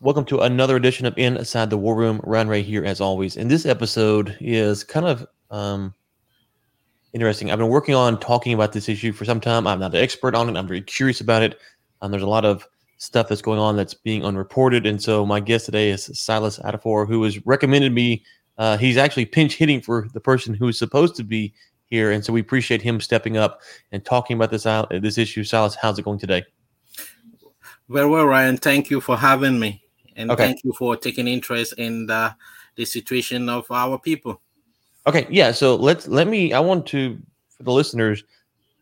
Welcome to another edition of Inside the War Room. Ryan Ray here, as always. And this episode is kind of um, interesting. I've been working on talking about this issue for some time. I'm not an expert on it. I'm very curious about it. Um, there's a lot of stuff that's going on that's being unreported. And so my guest today is Silas Adafor, who has recommended me. Uh, he's actually pinch hitting for the person who is supposed to be here. And so we appreciate him stepping up and talking about this out this issue. Silas, how's it going today? Very well, Ryan. Thank you for having me. And okay. thank you for taking interest in the, the situation of our people. Okay, yeah. So let's let me. I want to for the listeners,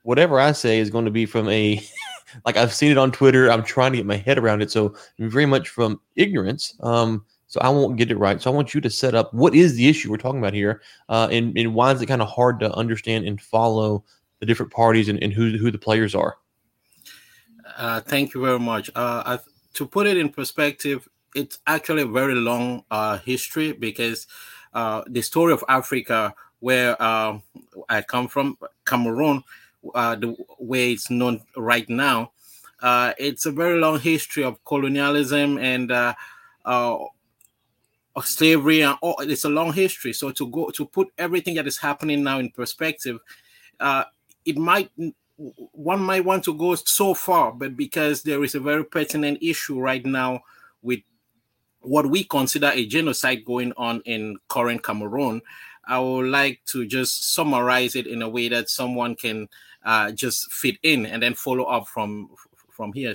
whatever I say is going to be from a like I've seen it on Twitter. I'm trying to get my head around it. So very much from ignorance. Um, so I won't get it right. So I want you to set up what is the issue we're talking about here, uh, and and why is it kind of hard to understand and follow the different parties and, and who who the players are. Uh, thank you very much. Uh, I, to put it in perspective, it's actually a very long uh, history because uh, the story of Africa, where uh, I come from, Cameroon, uh, the way it's known right now, uh, it's a very long history of colonialism and uh, slavery, and all, it's a long history. So to go to put everything that is happening now in perspective, it might one might want to go so far, but because there is a very pertinent issue right now with what we consider a genocide going on in current Cameroon, I would like to just summarize it in a way that someone can uh, just fit in and then follow up from from here.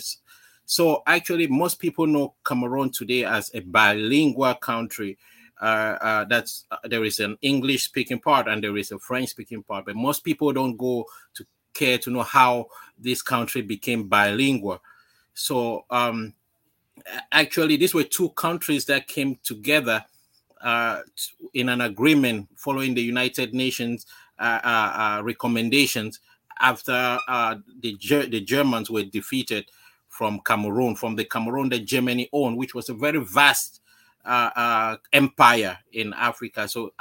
So actually, most people know Cameroon today as a bilingual country. Uh, uh, that's uh, there is an English speaking part and there is a French speaking part, but most people don't go to care to know how this country became bilingual. So um, actually, these were two countries that came together uh, in an agreement following the United Nations uh, uh, uh recommendations after uh, the, the Germans were defeated from Cameroon, from the Cameroon that Germany owned, which was a very vast empire in Africa. So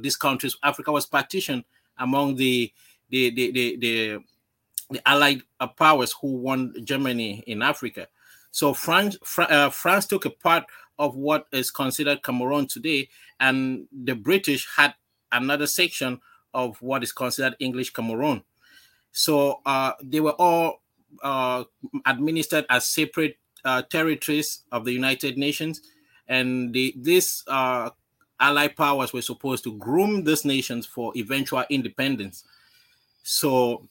these countries, Africa was partitioned among the the the the, the, the Allied powers who won Germany in Africa. So France, uh, France took a part of what is considered Cameroon today, and the British had another section of what is considered English Cameroon. So uh, they were all uh, administered as separate uh, territories of the United Nations, and the, these uh, allied powers were supposed to groom these nations for eventual independence. So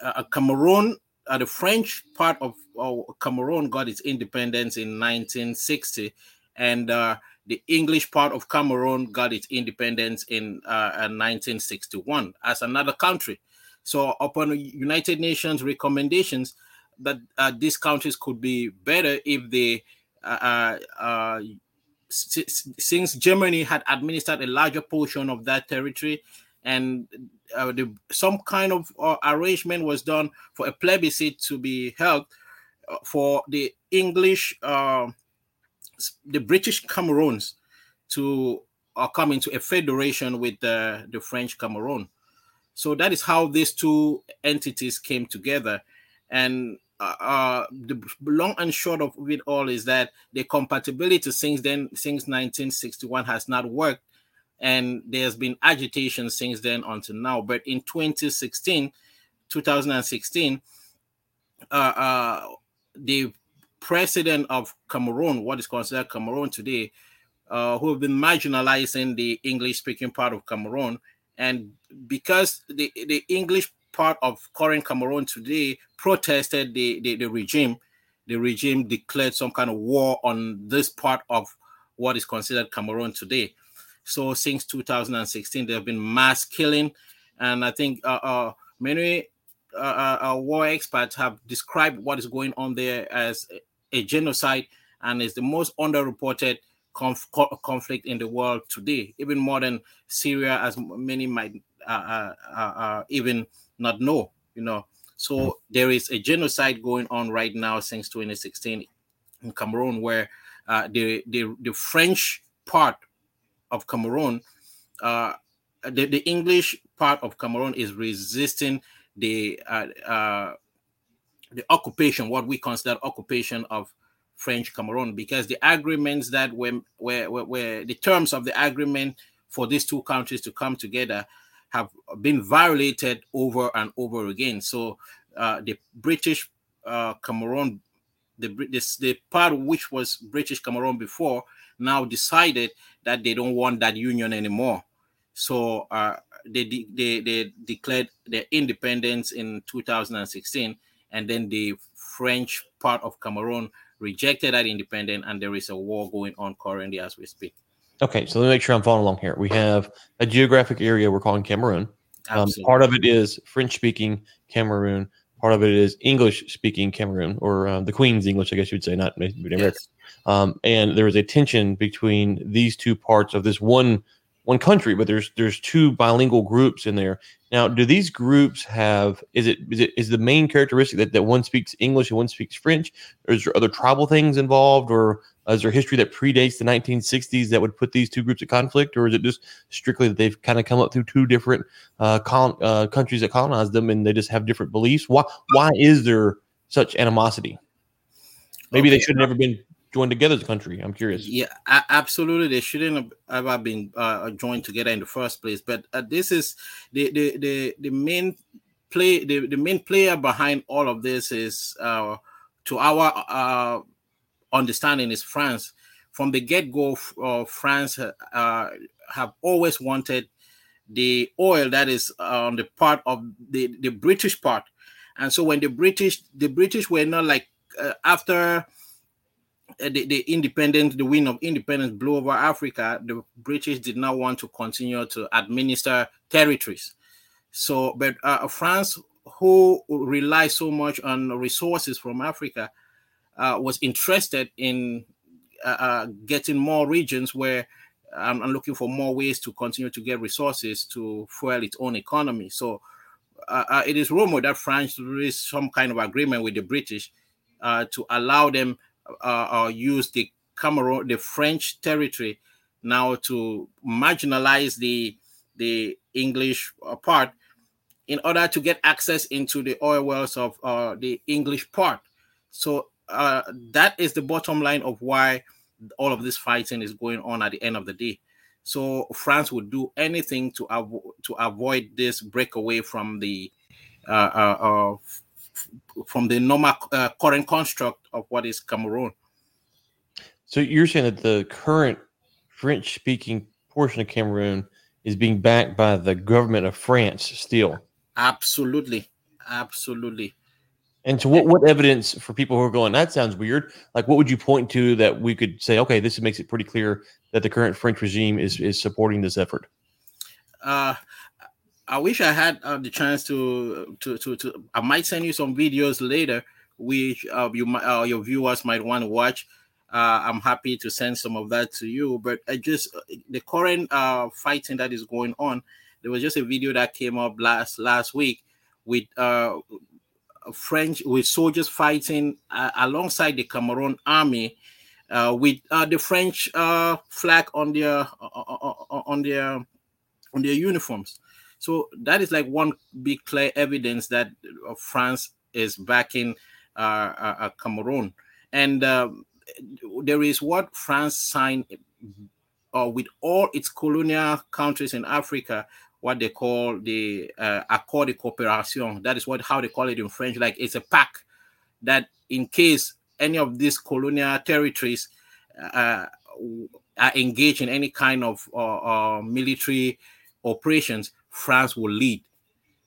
uh, Cameroon uh, the French part of uh, Cameroon got its independence in 1960, and uh, the English part of Cameroon got its independence in 1961 uh, as another country. So, upon United Nations recommendations that uh, these countries could be better if they, uh, since Germany had administered a larger portion of that territory, and uh, the, some kind of uh, arrangement was done for a plebiscite to be held uh, for the English, uh, the British Cameroons to uh, come into a federation with the, French Cameroon. So that is how these two entities came together. And uh, the long and short of it all is that the compatibility since then, since 1961, has not worked and there's been agitation since then until now. But in 2016, 2016, uh, uh, the president of Cameroon, what is considered Cameroon today, uh, who have been marginalizing the English-speaking part of Cameroon, and because the the English part of current Cameroon today protested the, the, the regime, the regime declared some kind of war on this part of what is considered Cameroon today. So since 2016, there have been mass killing, and I think uh, uh, many uh, uh, uh, war experts have described what is going on there as a, genocide, and is the most underreported conf- conflict in the world today, even more than Syria, as many might uh, even not know. You know, so mm-hmm. there is a genocide going on right now since 2016 in Cameroon, where the, the the French part of Cameroon, uh, the, the English part of Cameroon is resisting the uh, uh, the occupation, what we consider occupation of French Cameroon because the agreements that were, were, were, were the terms of the agreement for these two countries to come together have been violated over and over again. So uh, the British uh, Cameroon, the the part which was British Cameroon before, now decided that they don't want that union anymore. So uh, they, de- they they declared their independence in 2016, and then the French part of Cameroon rejected that independence, and there is a war going on currently as we speak. Okay, so let me make sure I'm following along here. We have a geographic area we're calling Cameroon. Um, part of it is French speaking Cameroon. Part of it is English speaking Cameroon, or uh, the Queen's English, I guess you would say, not American. Yes. Um, and there is a tension between these two parts of this one one country, but there's there's two bilingual groups in there. Now, do these groups have is it is it is the main characteristic that, that one speaks English and one speaks French, or is there other tribal things involved, or is there history that predates the 1960s that would put these two groups at conflict, or is it just strictly that they've kind of come up through two different uh, colon, uh, countries that colonized them and they just have different beliefs? Why why is there such animosity? Maybe okay. they should have never been joined together as a country? I'm curious. Yeah, absolutely. They shouldn't have ever been uh, joined together in the first place. But uh, this is the the the, the main play. The, the main player behind all of this is, uh, to our uh, understanding, is France. From the get go, uh, France uh, have always wanted the oil that is on the part of the the British part, and so when the British the British were not like after uh, the, the independence, the win of independence blew over Africa, the British did not want to continue to administer territories. So, but uh, France, who relies so much on resources from Africa, uh, was interested in uh, uh getting more regions where I'm, I'm, looking for more ways to continue to get resources to fuel its own economy. So, uh, it is rumored that France reached some kind of agreement with the British to allow them use the Cameroon, the French territory, now to marginalize the the English part in order to get access into the oil wells of uh, the English part. So uh, that is the bottom line of why all of this fighting is going on at the end of the day. So France would do anything to avo- to avoid this breakaway from the uh, uh, uh from the normal uh, current construct of what is Cameroon. So you're saying that the current French speaking portion of Cameroon is being backed by the government of France still? Absolutely. Absolutely. And so, what, what evidence for people who are going, that sounds weird? Like, what would you point to that we could say, okay, this makes it pretty clear that the current French regime is, is supporting this effort? Uh, I wish I had uh, the chance to, to to to. I might send you some videos later, which uh, you uh, your viewers might want to watch. Uh, I'm happy to send some of that to you. But I just uh, the current uh, fighting that is going on. There was just a video that came up last last week with uh, French with soldiers fighting uh, alongside the Cameroon army uh, with uh, the French flag on their on their on their uniforms. So that is like one big clear evidence that France is backing Cameroon. And um, there is what France signed uh, with all its colonial countries in Africa, what they call the uh, Accord de Coopération. That is what how they call it in French. Like it's a pact that in case any of these colonial territories uh, are engaged in any kind of uh, uh, military operations, France will lead.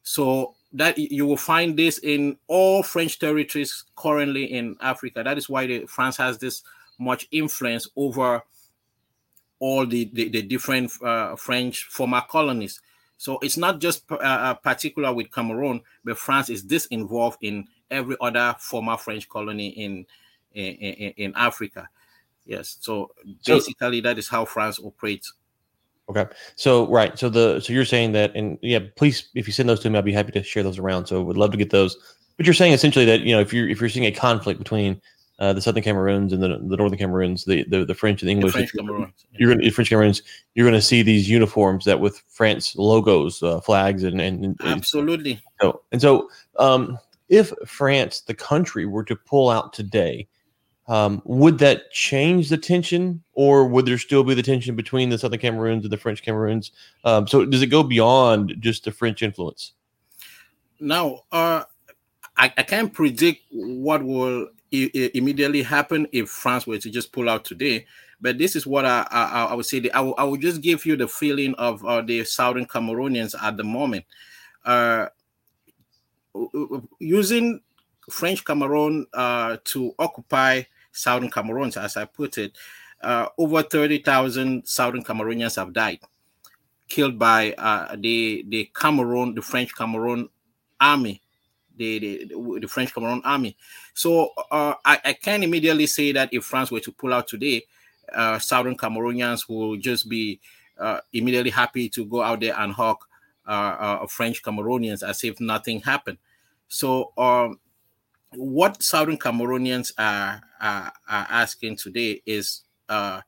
So that you will find this in all French territories currently in Africa. That is why the, France has this much influence over all the, the, the different uh, French former colonies. So it's not just uh, uh, particular with Cameroon, but France is this involved in every other former French colony in in, in, in Africa. Yes. So basically, so, that is how France operates. Okay. So right. So the so you're saying that, and yeah, please, if you send those to me, I'd be happy to share those around. So would love to get those. But you're saying essentially that you know if you're if you're seeing a conflict between uh, the Southern Cameroons and the, the Northern Cameroons, the, the, the French and the English, the French Cameroons. you're going to French Cameroons, you're going to see these uniforms that with France logos, uh, flags, and, and, and absolutely. So and so, um, if France, the country, were to pull out today, Um, would that change the tension, or would there still be the tension between the Southern Cameroons and the French Cameroons? Um, so, does it go beyond just the French influence? Now, uh, I, I can't predict what will immediately happen if France were to just pull out today. But this is what I I, I would say. I will, I will just give you the feeling of uh, the Southern Cameroonians at the moment. Uh, using French Cameroon uh, to occupy Southern Cameroons, as I put it, uh, over 30,000 Southern Cameroonians have died, killed by uh, the, the Cameroon, the French Cameroon army the, the, the French Cameroon army. So uh, I, I can immediately say that if France were to pull out today, uh, Southern Cameroonians will just be uh, immediately happy to go out there and hawk uh, uh, French Cameroonians as if nothing happened. So um, what Southern Cameroonians are, are, are asking today is uh,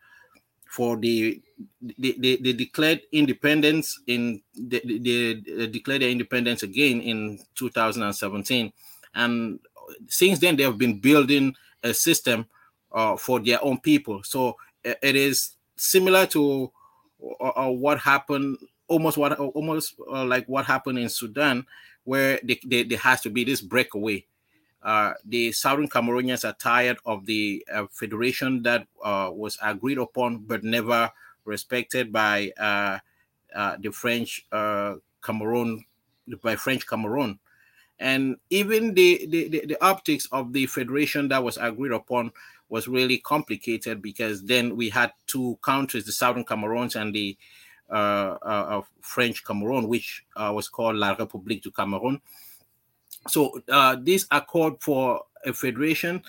for the they, they, declared independence in they, they, declared their independence again in 2017 and since then they have been building a system uh, for their own people. So it is similar to uh, uh, what happened almost what almost uh, like what happened in sudan where there has to be this breakaway. Uh, the Southern Cameroonians are tired of the uh, federation that uh, was agreed upon but never respected by uh, uh, the French Cameroon, by French Cameroon. And even the, the, the, the, optics of the federation that was agreed upon was really complicated because then we had two countries, the Southern Cameroons and the French Cameroon, which was called La République du Cameroun so uh, this accord for a federation,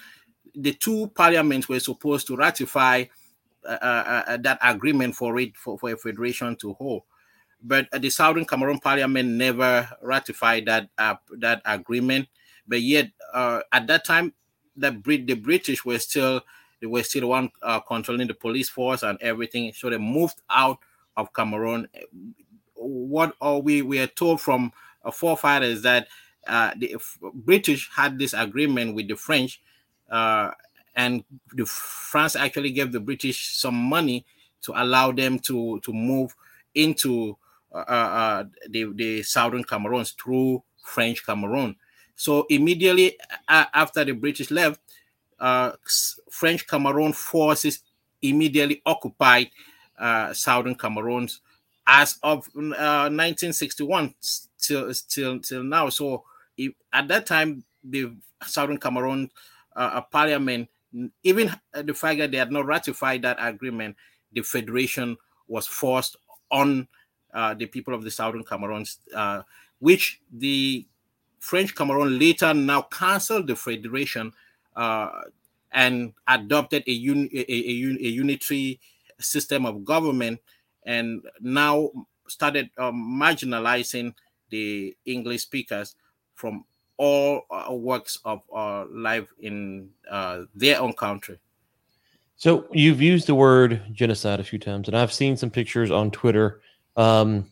the two parliaments were supposed to ratify uh, uh, uh that agreement for it for, for a federation to hold. But the Southern Cameroon Parliament never ratified that uh, that agreement. But yet, uh, at that time, the Brit the British were still they were still the one controlling the police force and everything. So they moved out of Cameroon. What are we we are told from forefathers that uh, the British had this agreement with the French, uh, and the France actually gave the British some money to allow them to to move into uh, uh the the southern Cameroons through French Cameroon. So immediately after the British left, uh, French Cameroon forces immediately occupied uh, southern Cameroons as of 1961 till till till now. So if, at that time, the Southern Cameroon uh, uh parliament, even the fact that they had not ratified that agreement, the federation was forced on uh, the people of the Southern Cameroons, uh, which the French Cameroon later now canceled the federation uh, and adopted a, un- a, a, a, unitary system of government and now started um, marginalizing the English speakers from all uh, works of uh, life in uh, their own country. So you've used the word genocide a few times, and I've seen some pictures on Twitter um,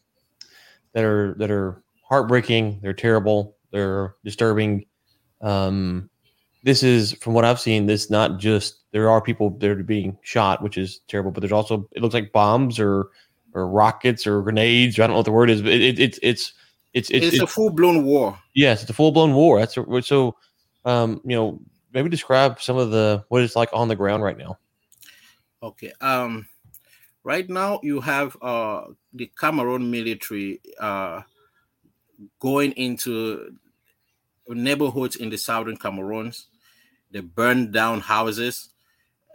that are that are heartbreaking. They're terrible. They're disturbing. Um, this is, from what I've seen, this not just there are people that are being shot, which is terrible, but there's also it looks like bombs or or rockets or grenades. Or I don't know what the word is, but it, it, it's it's it's it's, it's a full blown war. Yes, it's a full blown war. That's a, so. Um, you know, maybe describe some of the what it's like on the ground right now. Okay. Um, right now you have uh the Cameroon military uh going into neighborhoods in the southern Cameroons. They burn down houses.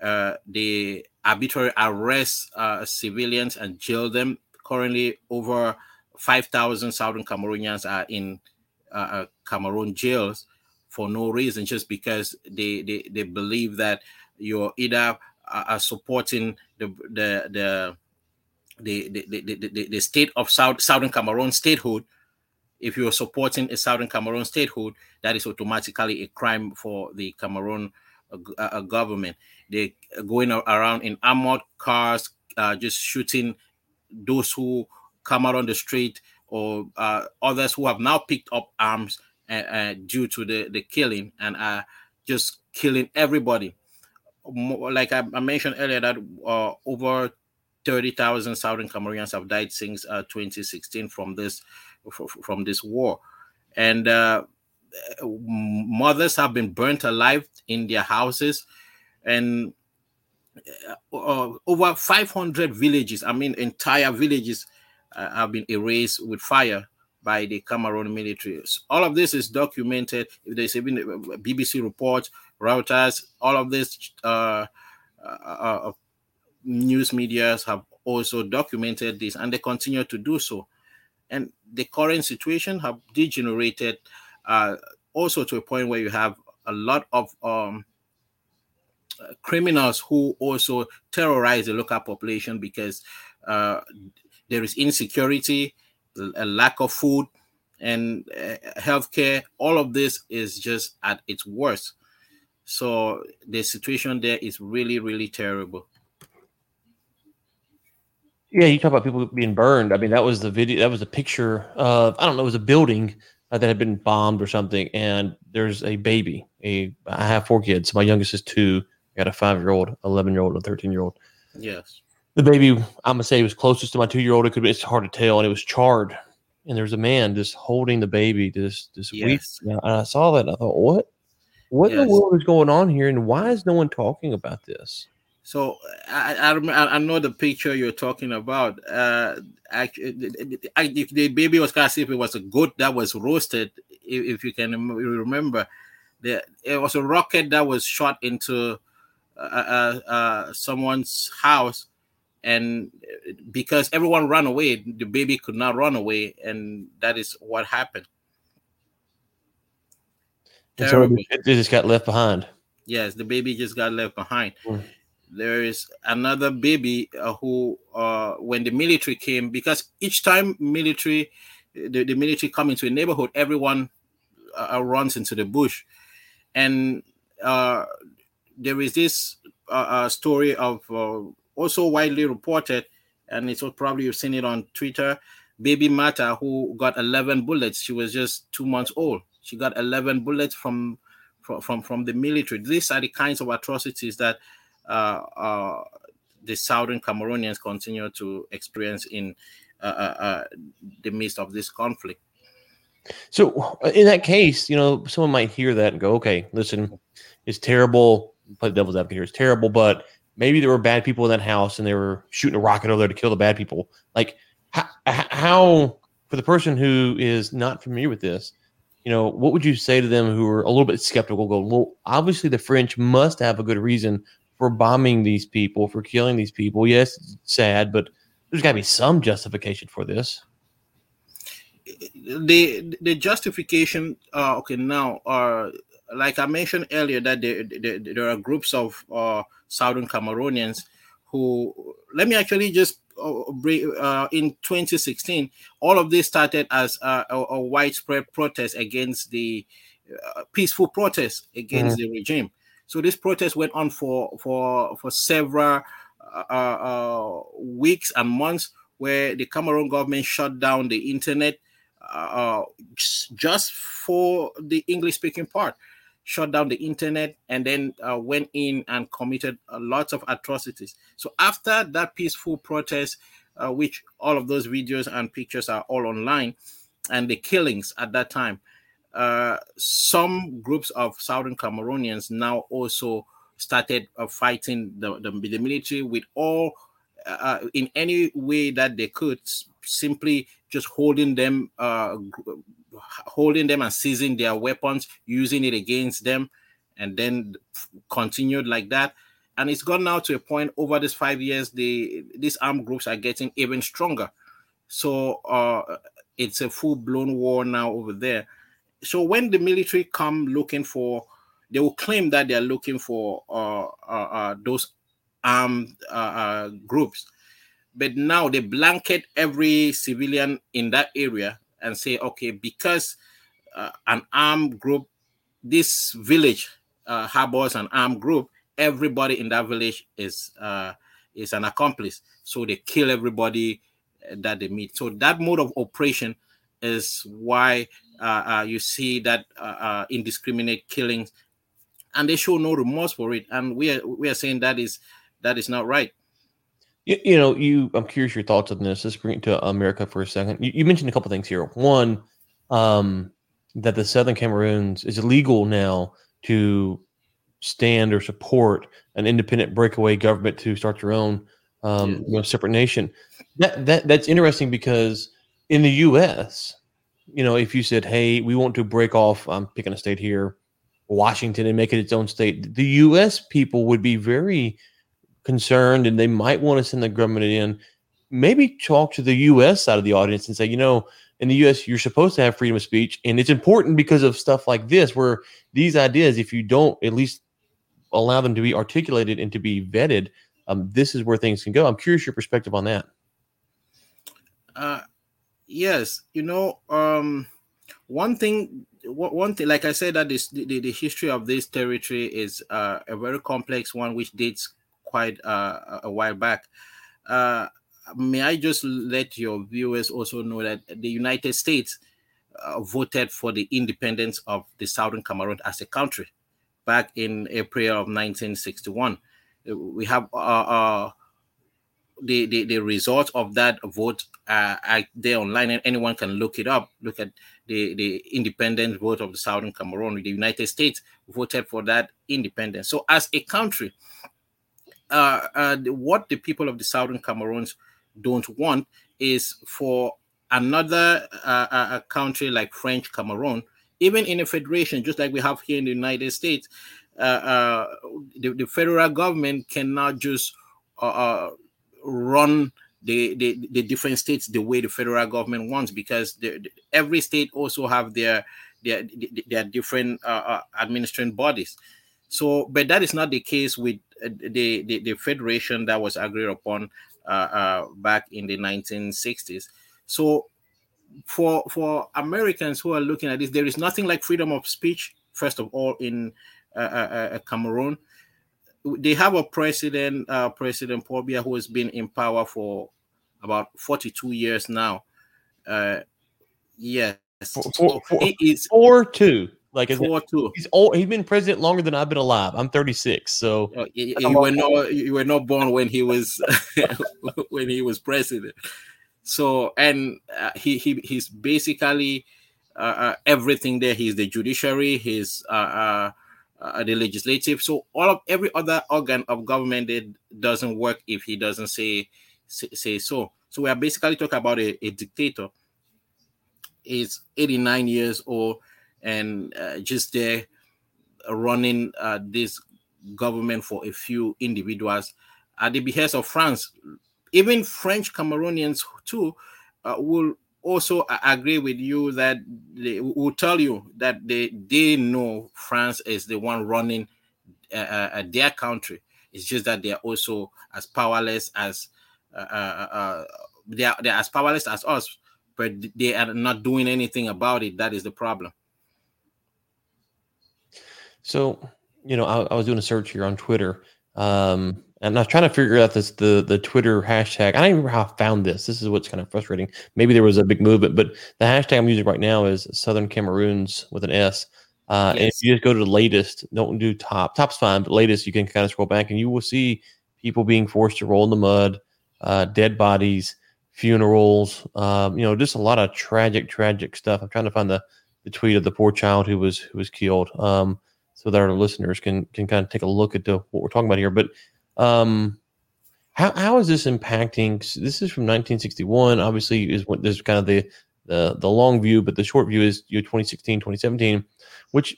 Uh, they arbitrarily arrest uh, civilians and jail them. Currently, over 5,000 Southern Cameroonians are in uh, uh, Cameroon jails for no reason, just because they, they, they believe that you're either uh, supporting the the the the, the, the, the, the state of South, Southern Cameroon statehood. If you're supporting a Southern Cameroon statehood, that is automatically a crime for the Cameroon uh, uh, government. They're going around in armored cars, uh, just shooting those who come out on the street or uh, others who have now picked up arms uh, uh, due to the, the killing and are just killing everybody. like I, mentioned earlier, that uh, over 30,000 Southern Cameroonians have died since uh, 2016 from this from this war, and mothers have been burnt alive in their houses, and uh, over 500 villages, I mean, entire villages, have been erased with fire by the Cameroon military. All of this is documented. There's even BBC reports, Reuters, all of this uh, uh, uh, news medias have also documented this, and they continue to do so. And the current situation have degenerated uh, also to a point where you have a lot of um, criminals who also terrorize the local population because uh, there is insecurity, a lack of food, and uh, healthcare. All of this is just at its worst. So the situation there is really, really terrible. Yeah, you talk about people being burned. I mean, that was the video. That was a picture of I don't know. It was a building uh, that had been bombed or something, and there's a baby. A I have four kids. My youngest is two. I got a five year old, eleven year old, and a thirteen year old. Yes. The baby, I'm gonna say, was closest to my two year old. It could be. It's hard to tell, and it was charred. And there was a man just holding the baby, this this yes. And I saw that. I thought, what? What yes. in the world is going on here, and why is no one talking about this? So I, I, I know the picture you're talking about. Uh, actually, the, the baby was kind of if it was a goat that was roasted. If, if you can remember, the, it was a rocket that was shot into uh, uh, uh, someone's house, and because everyone ran away, the baby could not run away, and that is what happened. So it just got left behind. Yes, the baby just got left behind. Mm there is another baby uh, who uh, when the military came because each time military the, the military come into a neighborhood everyone uh, uh runs into the bush and uh, there is this uh, story of also widely reported and it's probably you've seen it on twitter baby mata who got 11 bullets she was just two months old she got 11 bullets from from from, from the military these are the kinds of atrocities that uh, uh, the southern Cameroonians continue to experience in uh, the midst of this conflict. So, in that case, you know, someone might hear that and go, "Okay, listen, it's terrible. Play the devil's advocate here. It's terrible, but maybe there were bad people in that house and they were shooting a rocket over there to kill the bad people. Like, how, how for the person who is not familiar with this, you know, what would you say to them who are a little bit skeptical? Go, well, obviously the French must have a good reason for bombing these people, for killing these people. Yes, it's sad, but there's got to be some justification for this. The the justification, uh, okay, now, uh, like I mentioned earlier, that there, there, there are groups of uh, Southern Cameroonians who, let me actually just uh, uh, in 2016, all of this started as a, a widespread protest against the uh, peaceful protest against mm-hmm. the regime. So this protest went on for for for several uh, uh, weeks and months, where the Cameroon government shut down the internet uh, just for the English speaking part, shut down the internet, and then uh, went in and committed a lot of atrocities. So after that peaceful protest, uh, which all of those videos and pictures are all online, and the killings at that time uh, some groups of Southern Cameroonians now also started uh, fighting the, the, the, military with all uh, in any way that they could, simply just holding them, uh, holding them and seizing their weapons, using it against them, and then continued like that. And it's gone now to a point over these five years, the these armed groups are getting even stronger. So uh, it's a full blown war now over there so when the military come looking for, they will claim that they are looking for uh, uh, uh, those armed uh, uh, groups, but now they blanket every civilian in that area and say, okay, because uh, an armed group, this village harbors an armed group, everybody in that village is is an accomplice. So they kill everybody that they meet. So that mode of operation is why uh, uh, you see that uh, indiscriminate killings and they show no remorse for it. And we are we are saying that is that is not right. You, you know, you. I'm curious your thoughts on this. Let's bring it to America for a second. You, you mentioned a couple things here. One, um, that the Southern Cameroons is illegal now to stand or support an independent breakaway government to start their own um, you know, separate nation. That that that's interesting because in the U.S., you know, if you said, "Hey, we want to break off," I'm picking a state here, Washington, and make it its own state, the U.S. people would be very concerned, and they might want to send the government in. Maybe talk to the U.S. side of the audience and say, you know, in the U.S., you're supposed to have freedom of speech, and it's important because of stuff like this, where these ideas, if you don't at least allow them to be articulated and to be vetted, um, this is where things can go. I'm curious your perspective on that. Uh, yes, you know, um, one thing, one thing, like I said, that this the, the history of this territory is uh, a very complex one, which dates quite uh, a while back. Uh, may I just let your viewers also know that the United States uh, voted for the independence of the Southern Cameroon as a country back in April of 1961. We have uh, uh, the, the, the result of that vote uh, there online, and anyone can look it up. Look at the, the independent vote of the Southern Cameroon. The United States voted for that independence. So, as a country, uh, uh, what the people of the Southern Cameroons don't want is for another uh, uh country like French Cameroon, even in a federation, just like we have here in the United States, uh, uh, the, the, federal government cannot just run the, the, the different states the way the federal government wants because the, the, every state also have their their their different administering bodies. So, but that is not the case with the, the, the federation that was agreed upon uh, uh, back in the 1960s. So for for Americans who are looking at this, there is nothing like freedom of speech. First of all, in uh, uh, uh Cameroon, they have a president, uh, President Paul Biya, who has been in power for about 42 years now. yes, four, four, four, four two. Like four two. He's old. He's been president longer than I've been alive. I'm 36. So oh, you, you were not you were not born when he was when he was president. So and uh, he he he's basically uh, uh, everything there. He's the judiciary. He's uh, uh, uh, the legislative. So all of every other organ of government it doesn't work if he doesn't say say, say so. So we are basically talking about a, a dictator. He's 89 years old and uh, just there uh, running uh, this government for a few individuals at the behest of France. Even French Cameroonians too uh, will also agree with you that they will tell you that they they know France is the one running uh, uh, their country. It's just that they are also as powerless as they are they're as powerless as us, but they are not doing anything about it. That is the problem. So, you know, I, I was doing a search here on Twitter, um, and I was trying to figure out this the the Twitter hashtag. I don't even remember how I found this. This is what's kind of frustrating. Maybe there was a big movement, but the hashtag I'm using right now is Southern Cameroons with an S. Uh, yes. And if you just go to the latest, don't do top. Top's fine, but latest you can kind of scroll back and you will see people being forced to roll in the mud, uh, dead bodies, funerals. Um, you know, just a lot of tragic, tragic stuff. I'm trying to find the the tweet of the poor child who was who was killed. Um, so that our listeners can can kind of take a look at the, what we're talking about here. But um, how how is this impacting? This is from 1961. Obviously, is what there's kind of the the the long view, but the short view is you know, 2016, 2017, which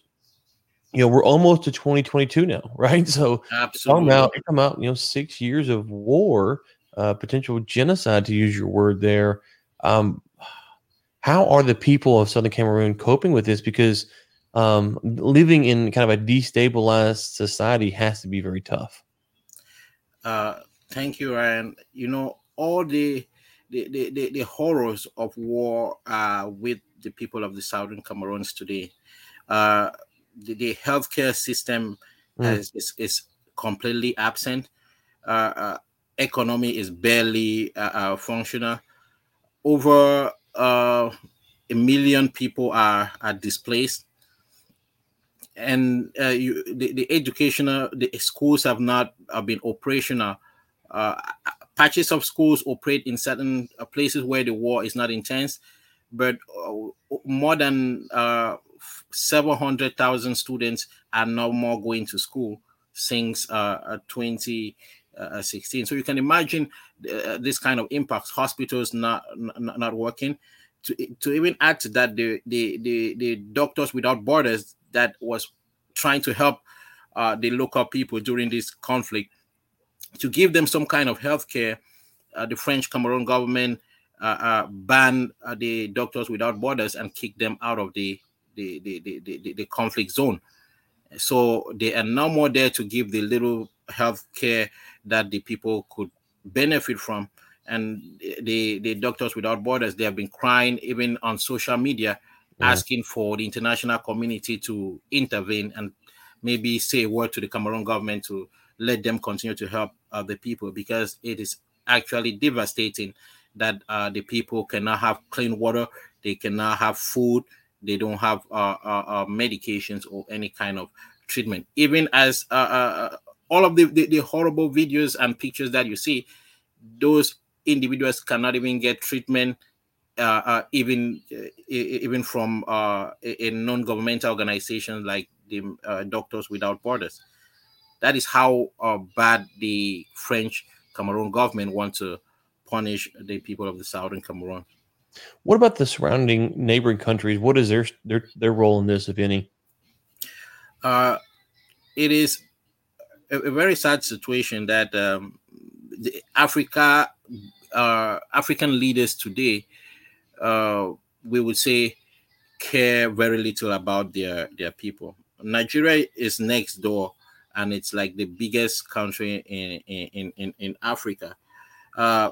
you know we're almost to 2022 now, right? So absolutely, come out, come out, you know, six years of war, uh, potential genocide, to use your word there. Um, how are the people of Southern Cameroon coping with this? Because um, living in kind of a destabilized society has to be very tough. Uh, thank you, Ryan. You know, all the the, the, the, the horrors of war uh, with the people of the southern Cameroons today. Uh, the, the healthcare system mm. is, is, is, completely absent. Uh, uh economy is barely uh, uh, functional. Over a million people are, are displaced and uh, you, the, the educational the schools have not have been operational. Uh, patches of schools operate in certain uh, places where the war is not intense, but uh, more than uh, 700,000 students are no more going to school since uh, 2016. So you can imagine this kind of impacts. Hospitals not not, not working. To, to even add to that, the, the, the, the Doctors Without Borders that was trying to help uh, the local people during this conflict to give them some kind of health care. Uh, the French Cameroon government uh, uh banned uh, the Doctors Without Borders and kicked them out of the the, the, the, the, the conflict zone. So they are no more there to give the little health care that the people could benefit from. And the, the Doctors Without Borders, they have been crying even on social media asking for the international community to intervene and maybe say a word to the Cameroon government to let them continue to help uh, the people because it is actually devastating that uh, the people cannot have clean water, they cannot have food, they don't have uh, uh, uh medications or any kind of treatment. Even as uh, all of the, the, the horrible videos and pictures that you see, those individuals cannot even get treatment even uh, even from a non-governmental organization like the Doctors Without Borders. That is how bad the French Cameroon government want to punish the people of the southern Cameroon. What about the surrounding neighboring countries? What is their their their role in this, if any? Uh, it is a, a very sad situation that um, Africa, uh, African leaders today uh, we would say care very little about their their people. Nigeria is next door, and it's like the biggest country in in in, in Africa. Uh,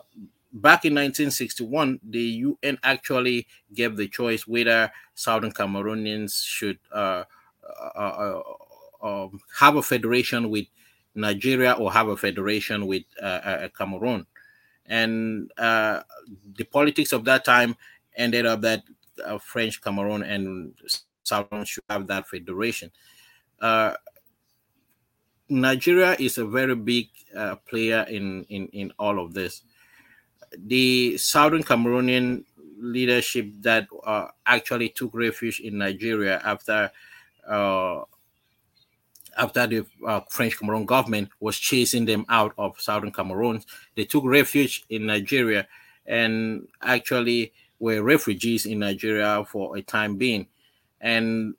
back in 1961, the UN actually gave the choice whether Southern Cameroonians should uh, uh, uh, um, have a federation with Nigeria or have a federation with uh, Cameroon. And the politics of that time ended up that uh, French Cameroon and Southern should have that federation. Uh, Nigeria is a very big uh, player in, in, in all of this. The Southern Cameroonian leadership that uh, actually took refuge in Nigeria after uh, after the uh, French Cameroon government was chasing them out of Southern Cameroon, they took refuge in Nigeria and actually were refugees in Nigeria for a time being. And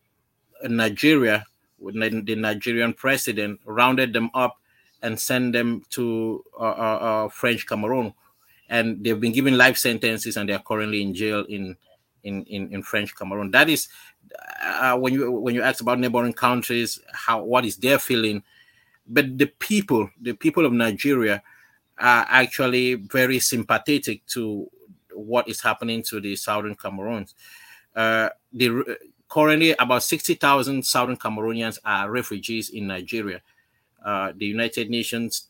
Nigeria, the Nigerian president, rounded them up and sent them to uh, uh, uh, French Cameroon. And they've been given life sentences and they are currently in jail in, in, in, in French Cameroon. That is uh, when you when you ask about neighboring countries, how what is their feeling, but the people, the people of Nigeria, are actually very sympathetic to what is happening to the southern Cameroons. Uh, the, currently, about 60,000 southern Cameroonians are refugees in Nigeria. Uh, the United Nations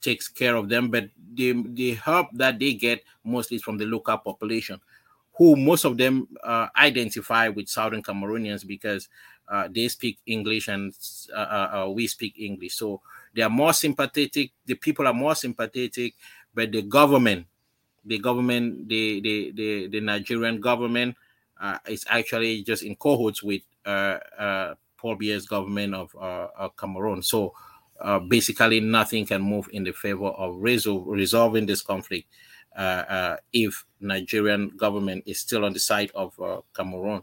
takes care of them, but the, the help that they get mostly is from the local population, who most of them uh, identify with southern Cameroonians because uh, they speak English and uh, uh, uh, we speak English. So they are more sympathetic. The people are more sympathetic, but the government the government, the the the, the Nigerian government uh, is actually just in cohorts with uh, uh, Paul Biya's government of uh, Cameroon. So uh, basically, nothing can move in the favor of resol- resolving this conflict uh, uh, if Nigerian government is still on the side of Cameroon.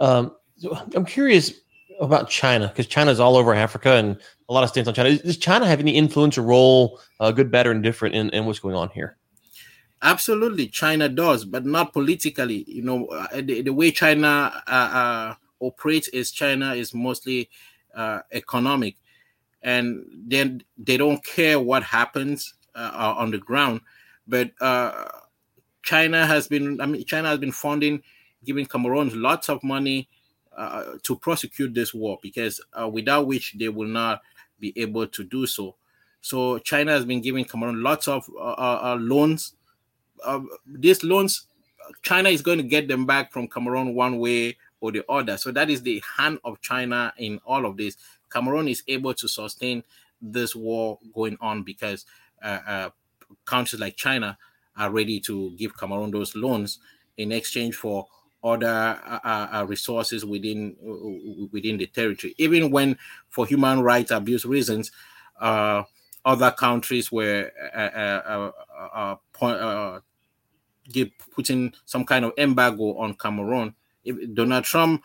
Um, so I'm curious about China because China is all over Africa and a lot of stance on China. Does China have any influence or role, good, better, and different in, in what's going on here? Absolutely, China does, but not politically. You know, uh, the, the way China uh, uh, operates is China is mostly uh, economic, and then they don't care what happens uh, on the ground. But China has been, I mean, China has been funding, giving Cameroon lots of money to prosecute this war because without which they will not be able to do so. So China has been giving Cameroon lots of loans uh, these loans, China is going to get them back from Cameroon one way or the other. So that is the hand of China in all of this. Cameroon is able to sustain this war going on because uh, uh, countries like China are ready to give Cameroon those loans in exchange for other uh, uh, uh resources within uh, within the territory. Even when, for human rights abuse reasons, other countries were point, give, putting some kind of embargo on Cameroon. If Donald Trump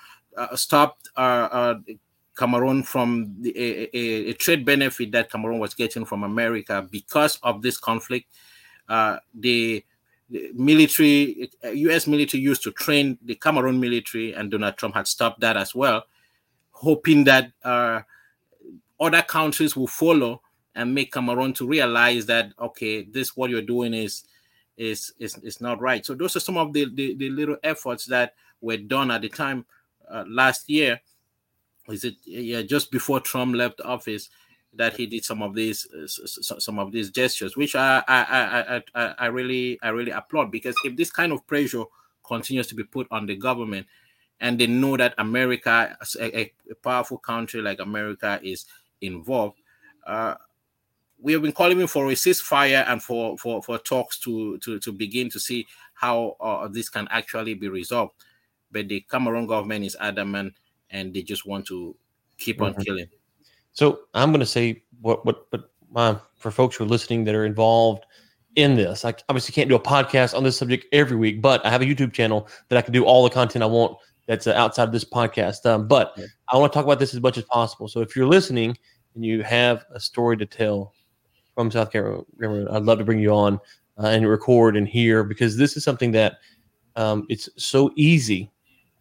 stopped Cameroon from the, a, a, a, trade benefit that Cameroon was getting from America because of this conflict. Uh, the, military, U.S. military, used to train the Cameroon military, and Donald Trump had stopped that as well, hoping that uh, other countries will follow and make Cameroon to realize that okay, this what you're doing is is is, is not right. So those are some of the, the, the little efforts that were done at the time uh, last year is it yeah just before Trump left office that he did some of these uh, some of these gestures, which I I, I I I really I really applaud because if this kind of pressure continues to be put on the government, and they know that America, a, a powerful country like America, is involved. Uh, we have been calling for a ceasefire and for, for, for talks to, to, to begin to see how uh, this can actually be resolved. But the Cameroon government is adamant and they just want to keep on mm-hmm. killing. So I'm going to say what what but uh, for folks who are listening that are involved in this, I obviously can't do a podcast on this subject every week, but I have a YouTube channel that I can do all the content I want that's uh, outside of this podcast. Um, but yeah. I want to talk about this as much as possible. So if you're listening and you have a story to tell from South Carolina, I'd love to bring you on uh, and record and hear because this is something that um, it's so easy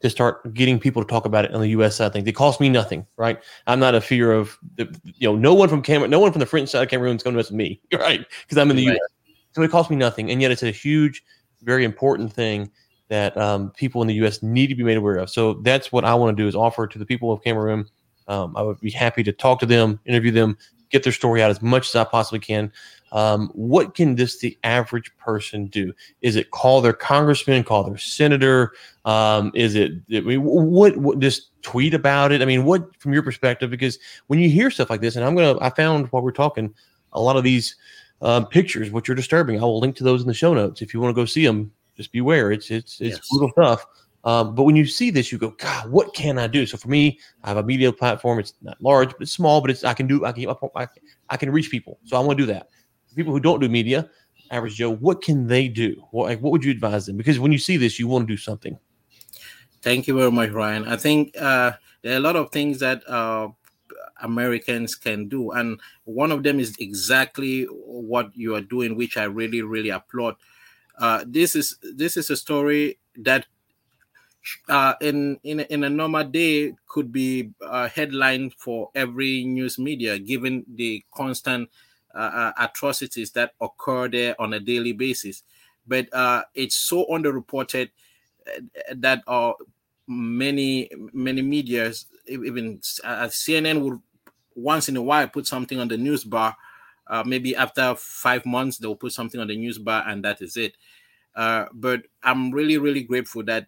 to start getting people to talk about it on the U.S. side. think it costs me nothing, right? I'm not a fear of the, you know, no one from Cameroon, no one from the French side of Cameroon is going to mess with me, right? Because I'm in the right. U.S. So it costs me nothing, and yet it's a huge, very important thing that um, people in the U.S. need to be made aware of. So that's what I want to do is offer to the people of Cameroon. Um, I would be happy to talk to them, interview them, get their story out as much as I possibly can. Um, what can this the average person do? Is it call their congressman, call their senator? Um, is it I mean, what, what just tweet about it? I mean, what from your perspective? Because when you hear stuff like this, and I'm gonna, I found while we're talking a lot of these um, pictures, which are disturbing. I will link to those in the show notes if you want to go see them. Just beware, it's it's it's yes. brutal stuff. Um, but when you see this, you go, God, what can I do? So for me, I have a media platform. It's not large, but it's small. But it's I can do. I can I, can reach people. So I want to do that people who don't do media, average Joe, what can they do? What, like, what would you advise them? Because when you see this, you want to do something. Thank you very much, Ryan. I think uh, there are a lot of things that uh, Americans can do, and one of them is exactly what you are doing, which I really, really applaud. Uh, this is this is a story that uh, in in in a normal day could be a headline for every news media, given the constant uh, uh, atrocities that occur there on a daily basis. But uh, it's so underreported uh, that uh, many many medias, even uh, CNN, would once in a while put something on the news bar. maybe after five months, they'll put something on the news bar, and that is it. But I'm really, really grateful that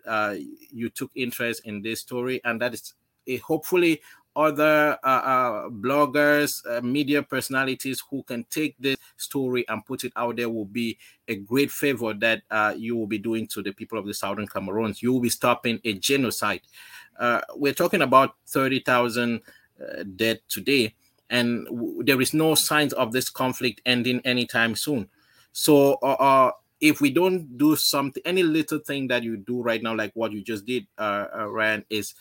you took interest in this story, and that is hopefully other uh, uh, bloggers, uh, media personalities who can take this story and put it out there will be a great favor that uh, you will be doing to the people of the Southern Cameroons. You will be stopping a genocide. Uh, we're talking about 30,000 uh, dead today, and w- there is no signs of this conflict ending anytime soon. So, if we don't do something, any little thing that you do right now, like what you just did, Ryan, is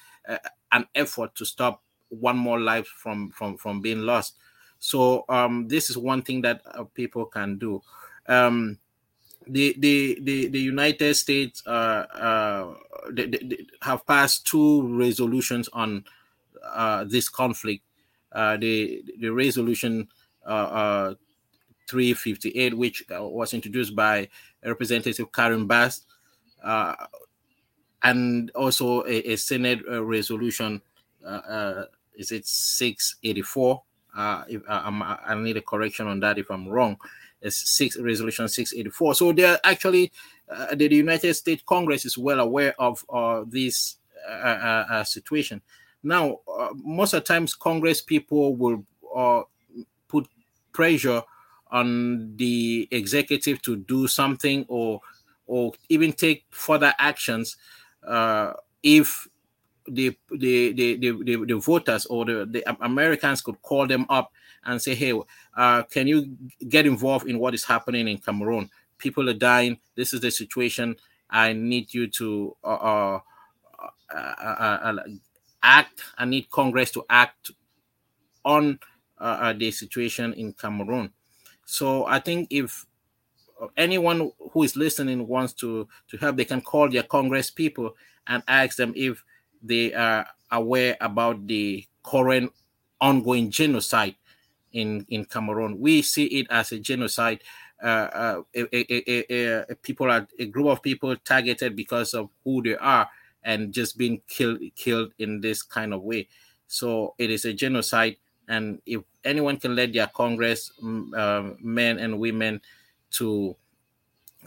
an effort to stop one more life from from from being lost. So um this is one thing that uh, people can do. Um the the the, the united states uh uh they, they have passed two resolutions on uh this conflict. Uh the the resolution uh, uh 358 which uh, was introduced by representative karen bass uh and also a, a senate uh, resolution uh, uh, is it 684? Uh, if, i need a correction on that if I'm wrong. It's six resolution 684. So they're actually uh, the United States Congress is well aware of this situation. Now, most of the times, Congress people will put pressure on the executive to do something or or even take further actions uh, if the the, the the, the, voters or the, the Americans could call them up and say, "Hey, uh, can you get involved in what is happening in Cameroon? People are dying. This is the situation. I need you to uh, uh, uh act. I need Congress to act on the situation in Cameroon." So I think if anyone who is listening wants to to help, they can call their Congress people and ask them if they are aware about the current ongoing genocide in in Cameroon. We see it as a genocide. Uh, uh, a, a, a, people are a group of people targeted because of who they are and just being killed killed in this kind of way. So it is a genocide, and if anyone can let their Congress uh, men and women to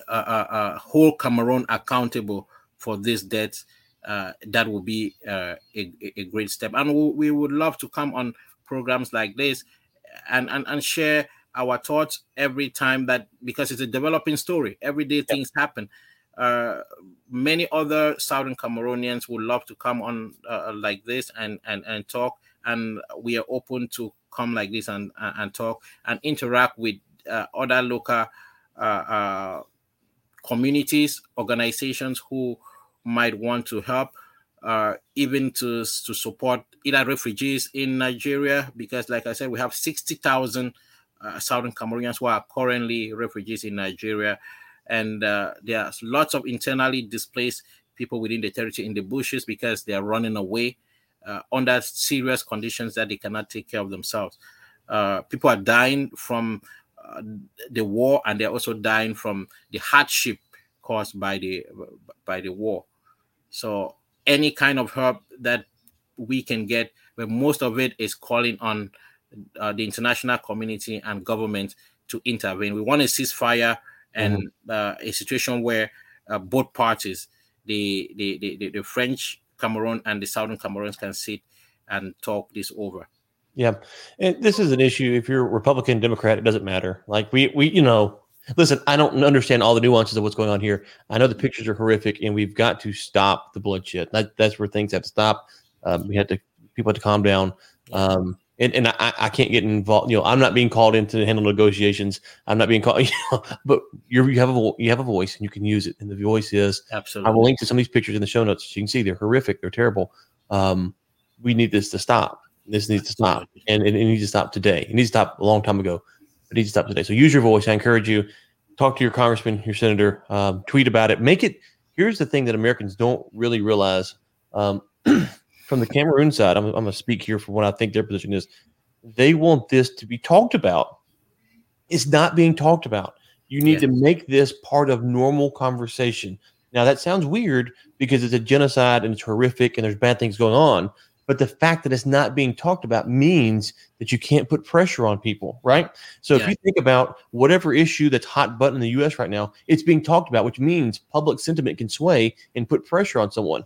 uh, uh, uh, hold Cameroon accountable for this debt. uh, that would be uh, a, a, great step. And we, we, would love to come on programs like this and, and, and share our thoughts every time that because it's a developing story. Every day things happen. Uh, many other Southern Cameroonians would love to come on uh, like this and, and, and talk. And we are open to come like this and, and talk and interact with uh, other local uh, communities, organizations who might want to help, uh, even to, to support either refugees in Nigeria, because, like I said, we have 60,000 uh, Southern Cameroonians who are currently refugees in Nigeria. And uh, there's lots of internally displaced people within the territory in the bushes because they are running away uh, under serious conditions that they cannot take care of themselves. Uh, people are dying from uh, the war, and they're also dying from the hardship caused by the by the war. So any kind of help that we can get, but most of it is calling on uh, the international community and government to intervene. We want a ceasefire and mm-hmm. uh, a situation where uh, both parties, the, the, the, the French Cameroon and the Southern Cameroons, can sit and talk this over. Yeah, and this is an issue. If you're Republican, Democrat, it doesn't matter. Like we, we, you know, listen. I don't understand all the nuances of what's going on here. I know the pictures are horrific, and we've got to stop the bloodshed. That, that's where things have to stop. Um, we had to people had to calm down. Um, and, and I, I can't get involved. You know, I'm not being called in to handle negotiations. I'm not being called. You know, but you you have a you have a voice and you can use it. And the voice is absolutely. I will link to some of these pictures in the show notes. So you can see they're horrific. They're terrible. Um, we need this to stop. This needs to stop, and it, it needs to stop today. It needs to stop a long time ago. It needs to stop today. So use your voice. I encourage you. Talk to your congressman, your senator. Um, tweet about it. Make it. Here's the thing that Americans don't really realize. Um, from the Cameroon side, I'm, I'm going to speak here for what I think their position is. They want this to be talked about. It's not being talked about. You need yeah. to make this part of normal conversation. Now, that sounds weird because it's a genocide and it's horrific and there's bad things going on. But the fact that it's not being talked about means that you can't put pressure on people, right? So yeah. if you think about whatever issue that's hot button in the US right now, it's being talked about, which means public sentiment can sway and put pressure on someone.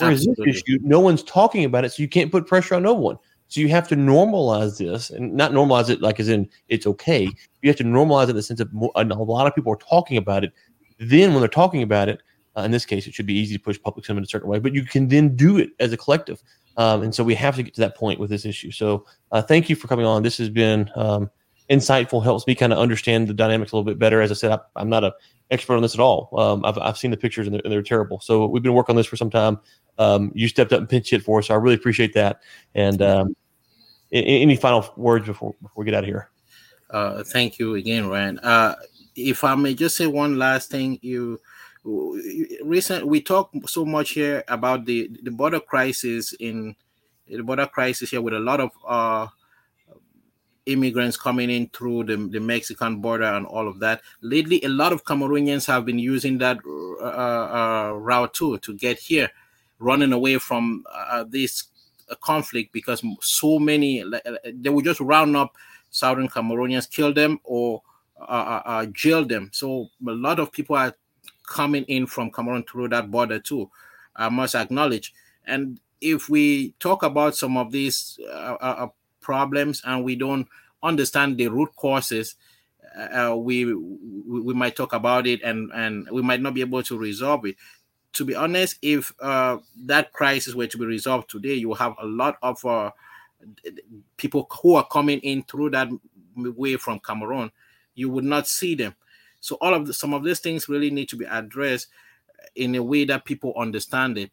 Whereas this issue, no one's talking about it, so you can't put pressure on no one. So you have to normalize this, and not normalize it like as in it's okay. You have to normalize it in the sense of more, a lot of people are talking about it. Then when they're talking about it, uh, in this case, it should be easy to push public sentiment a certain way, but you can then do it as a collective. Um, and so we have to get to that point with this issue. So uh, thank you for coming on. This has been um, insightful, helps me kind of understand the dynamics a little bit better. As I said, I, am not an expert on this at all. Um, I've, I've seen the pictures and they're, and they're, terrible. So we've been working on this for some time. Um, you stepped up and pinch hit for us. So I really appreciate that. And um, any final words before, before we get out of here? Uh, thank you again, Ryan. Uh, if I may just say one last thing, you recent we talk so much here about the the border crisis in the border crisis here with a lot of uh immigrants coming in through the, the Mexican border and all of that. Lately, a lot of Cameroonians have been using that uh, uh, route too to get here, running away from uh, this conflict because so many they would just round up Southern Cameroonians, kill them, or uh, uh, uh, jail them. So a lot of people are coming in from Cameroon through that border too. I must acknowledge. And if we talk about some of these uh, uh, problems and we don't understand the root causes, uh, we we might talk about it and and we might not be able to resolve it. To be honest, if uh, that crisis were to be resolved today, you have a lot of uh, people who are coming in through that way from Cameroon. You would not see them. So all of the, some of these things really need to be addressed in a way that people understand it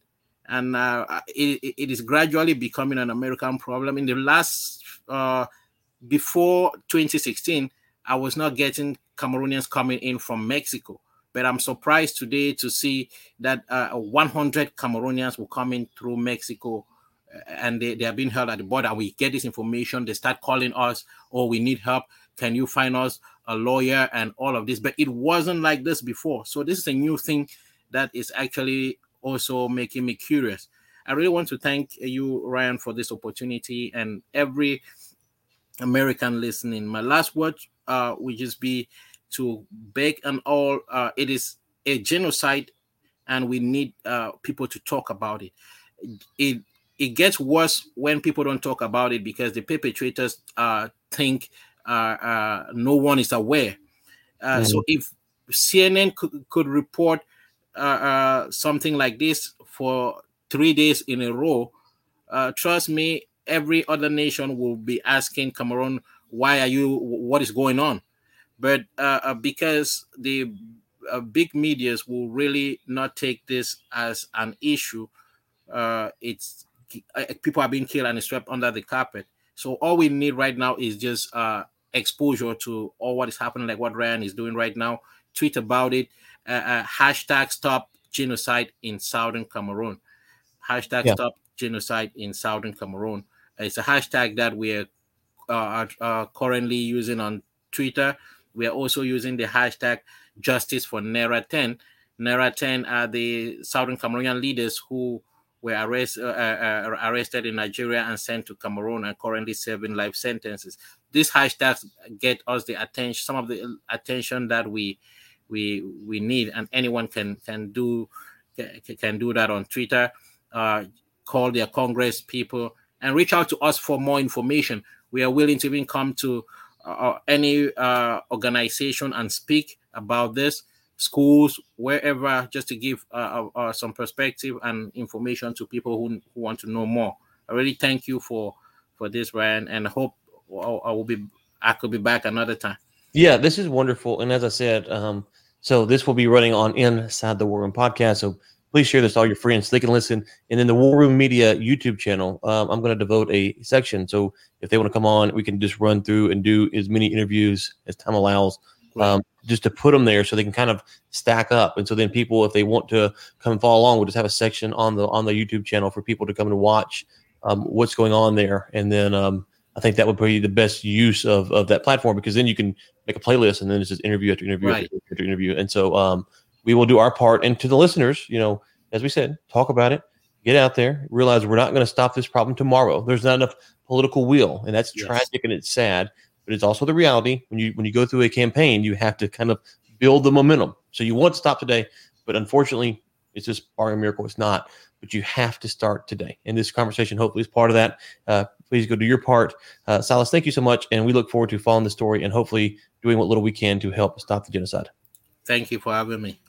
and uh, it, it is gradually becoming an American problem. In the last, uh, before 2016, I was not getting Cameroonians coming in from Mexico, but I'm surprised today to see that uh, 100 Cameroonians were coming through Mexico. Uh, and they, they are being held at the border. We get this information. They start calling us, oh, we need help. Can you find us a lawyer and all of this? But it wasn't like this before. So this is a new thing that is actually also making me curious. I really want to thank you, Ryan, for this opportunity and every American listening. My last word uh, would just be to beg and all. Uh, it is a genocide, and we need uh, people to talk about it. It it gets worse when people don't talk about it because the perpetrators uh, think uh, uh, no one is aware. Uh, mm. So if CNN could, could report uh, uh, something like this for three days in a row, uh, trust me, every other nation will be asking Cameroon, why are you, what is going on? But uh, uh because the uh, big medias will really not take this as an issue, it's people are being killed and swept under the carpet. So all we need right now is just exposure to all what is happening, like what Ryan is doing right now. Tweet about it uh, uh, hashtag stop genocide in southern Cameroon. Hashtag yeah. stop genocide in southern Cameroon. It's a hashtag that we're uh, uh, currently using on Twitter. We are also using the hashtag justice for Nera 10. Nera 10 are the southern Cameroonian leaders who were arrest, uh, uh, uh, arrested in Nigeria and sent to Cameroon and currently serving life sentences. These hashtags get us the attention, some of the attention that we we we need, and anyone can can do can do that on Twitter. Uh, call their Congress people and reach out to us for more information. We are willing to even come to uh, uh any uh, organization and speak about this, schools, wherever, just to give uh, uh, uh, some perspective and information to people who, who want to know more. I really thank you for for this, Ryan, and hope I will be I could be back another time. Yeah, this is wonderful, and as I said, um, so this will be running on Inside the War Room podcast. So please share this to all your friends so they can listen. And then the War Room Media YouTube channel, um, I'm going to devote a section. So if they want to come on, we can just run through and do as many interviews as time allows, um, just to put them there so they can kind of stack up. And so then people, if they want to come and follow along, we'll just have a section on the on the YouTube channel for people to come and watch um, what's going on there. And then um, I think that would be the best use of, of that platform because then you can make a playlist and then it's just interview after interview right. after, after, interview. And so um, we will do our part. And to the listeners, you know, as we said, talk about it, get out there, realize we're not going to stop this problem tomorrow. There's not enough political will, and that's yes. tragic and it's sad. But it's also the reality when you when you go through a campaign, you have to kind of build the momentum. So you want to stop today, but unfortunately, it's just a miracle. It's not but you have to start today. And this conversation hopefully is part of that. Uh, please go do your part. Uh, Silas, thank you so much. And we look forward to following the story and hopefully doing what little we can to help stop the genocide. Thank you for having me.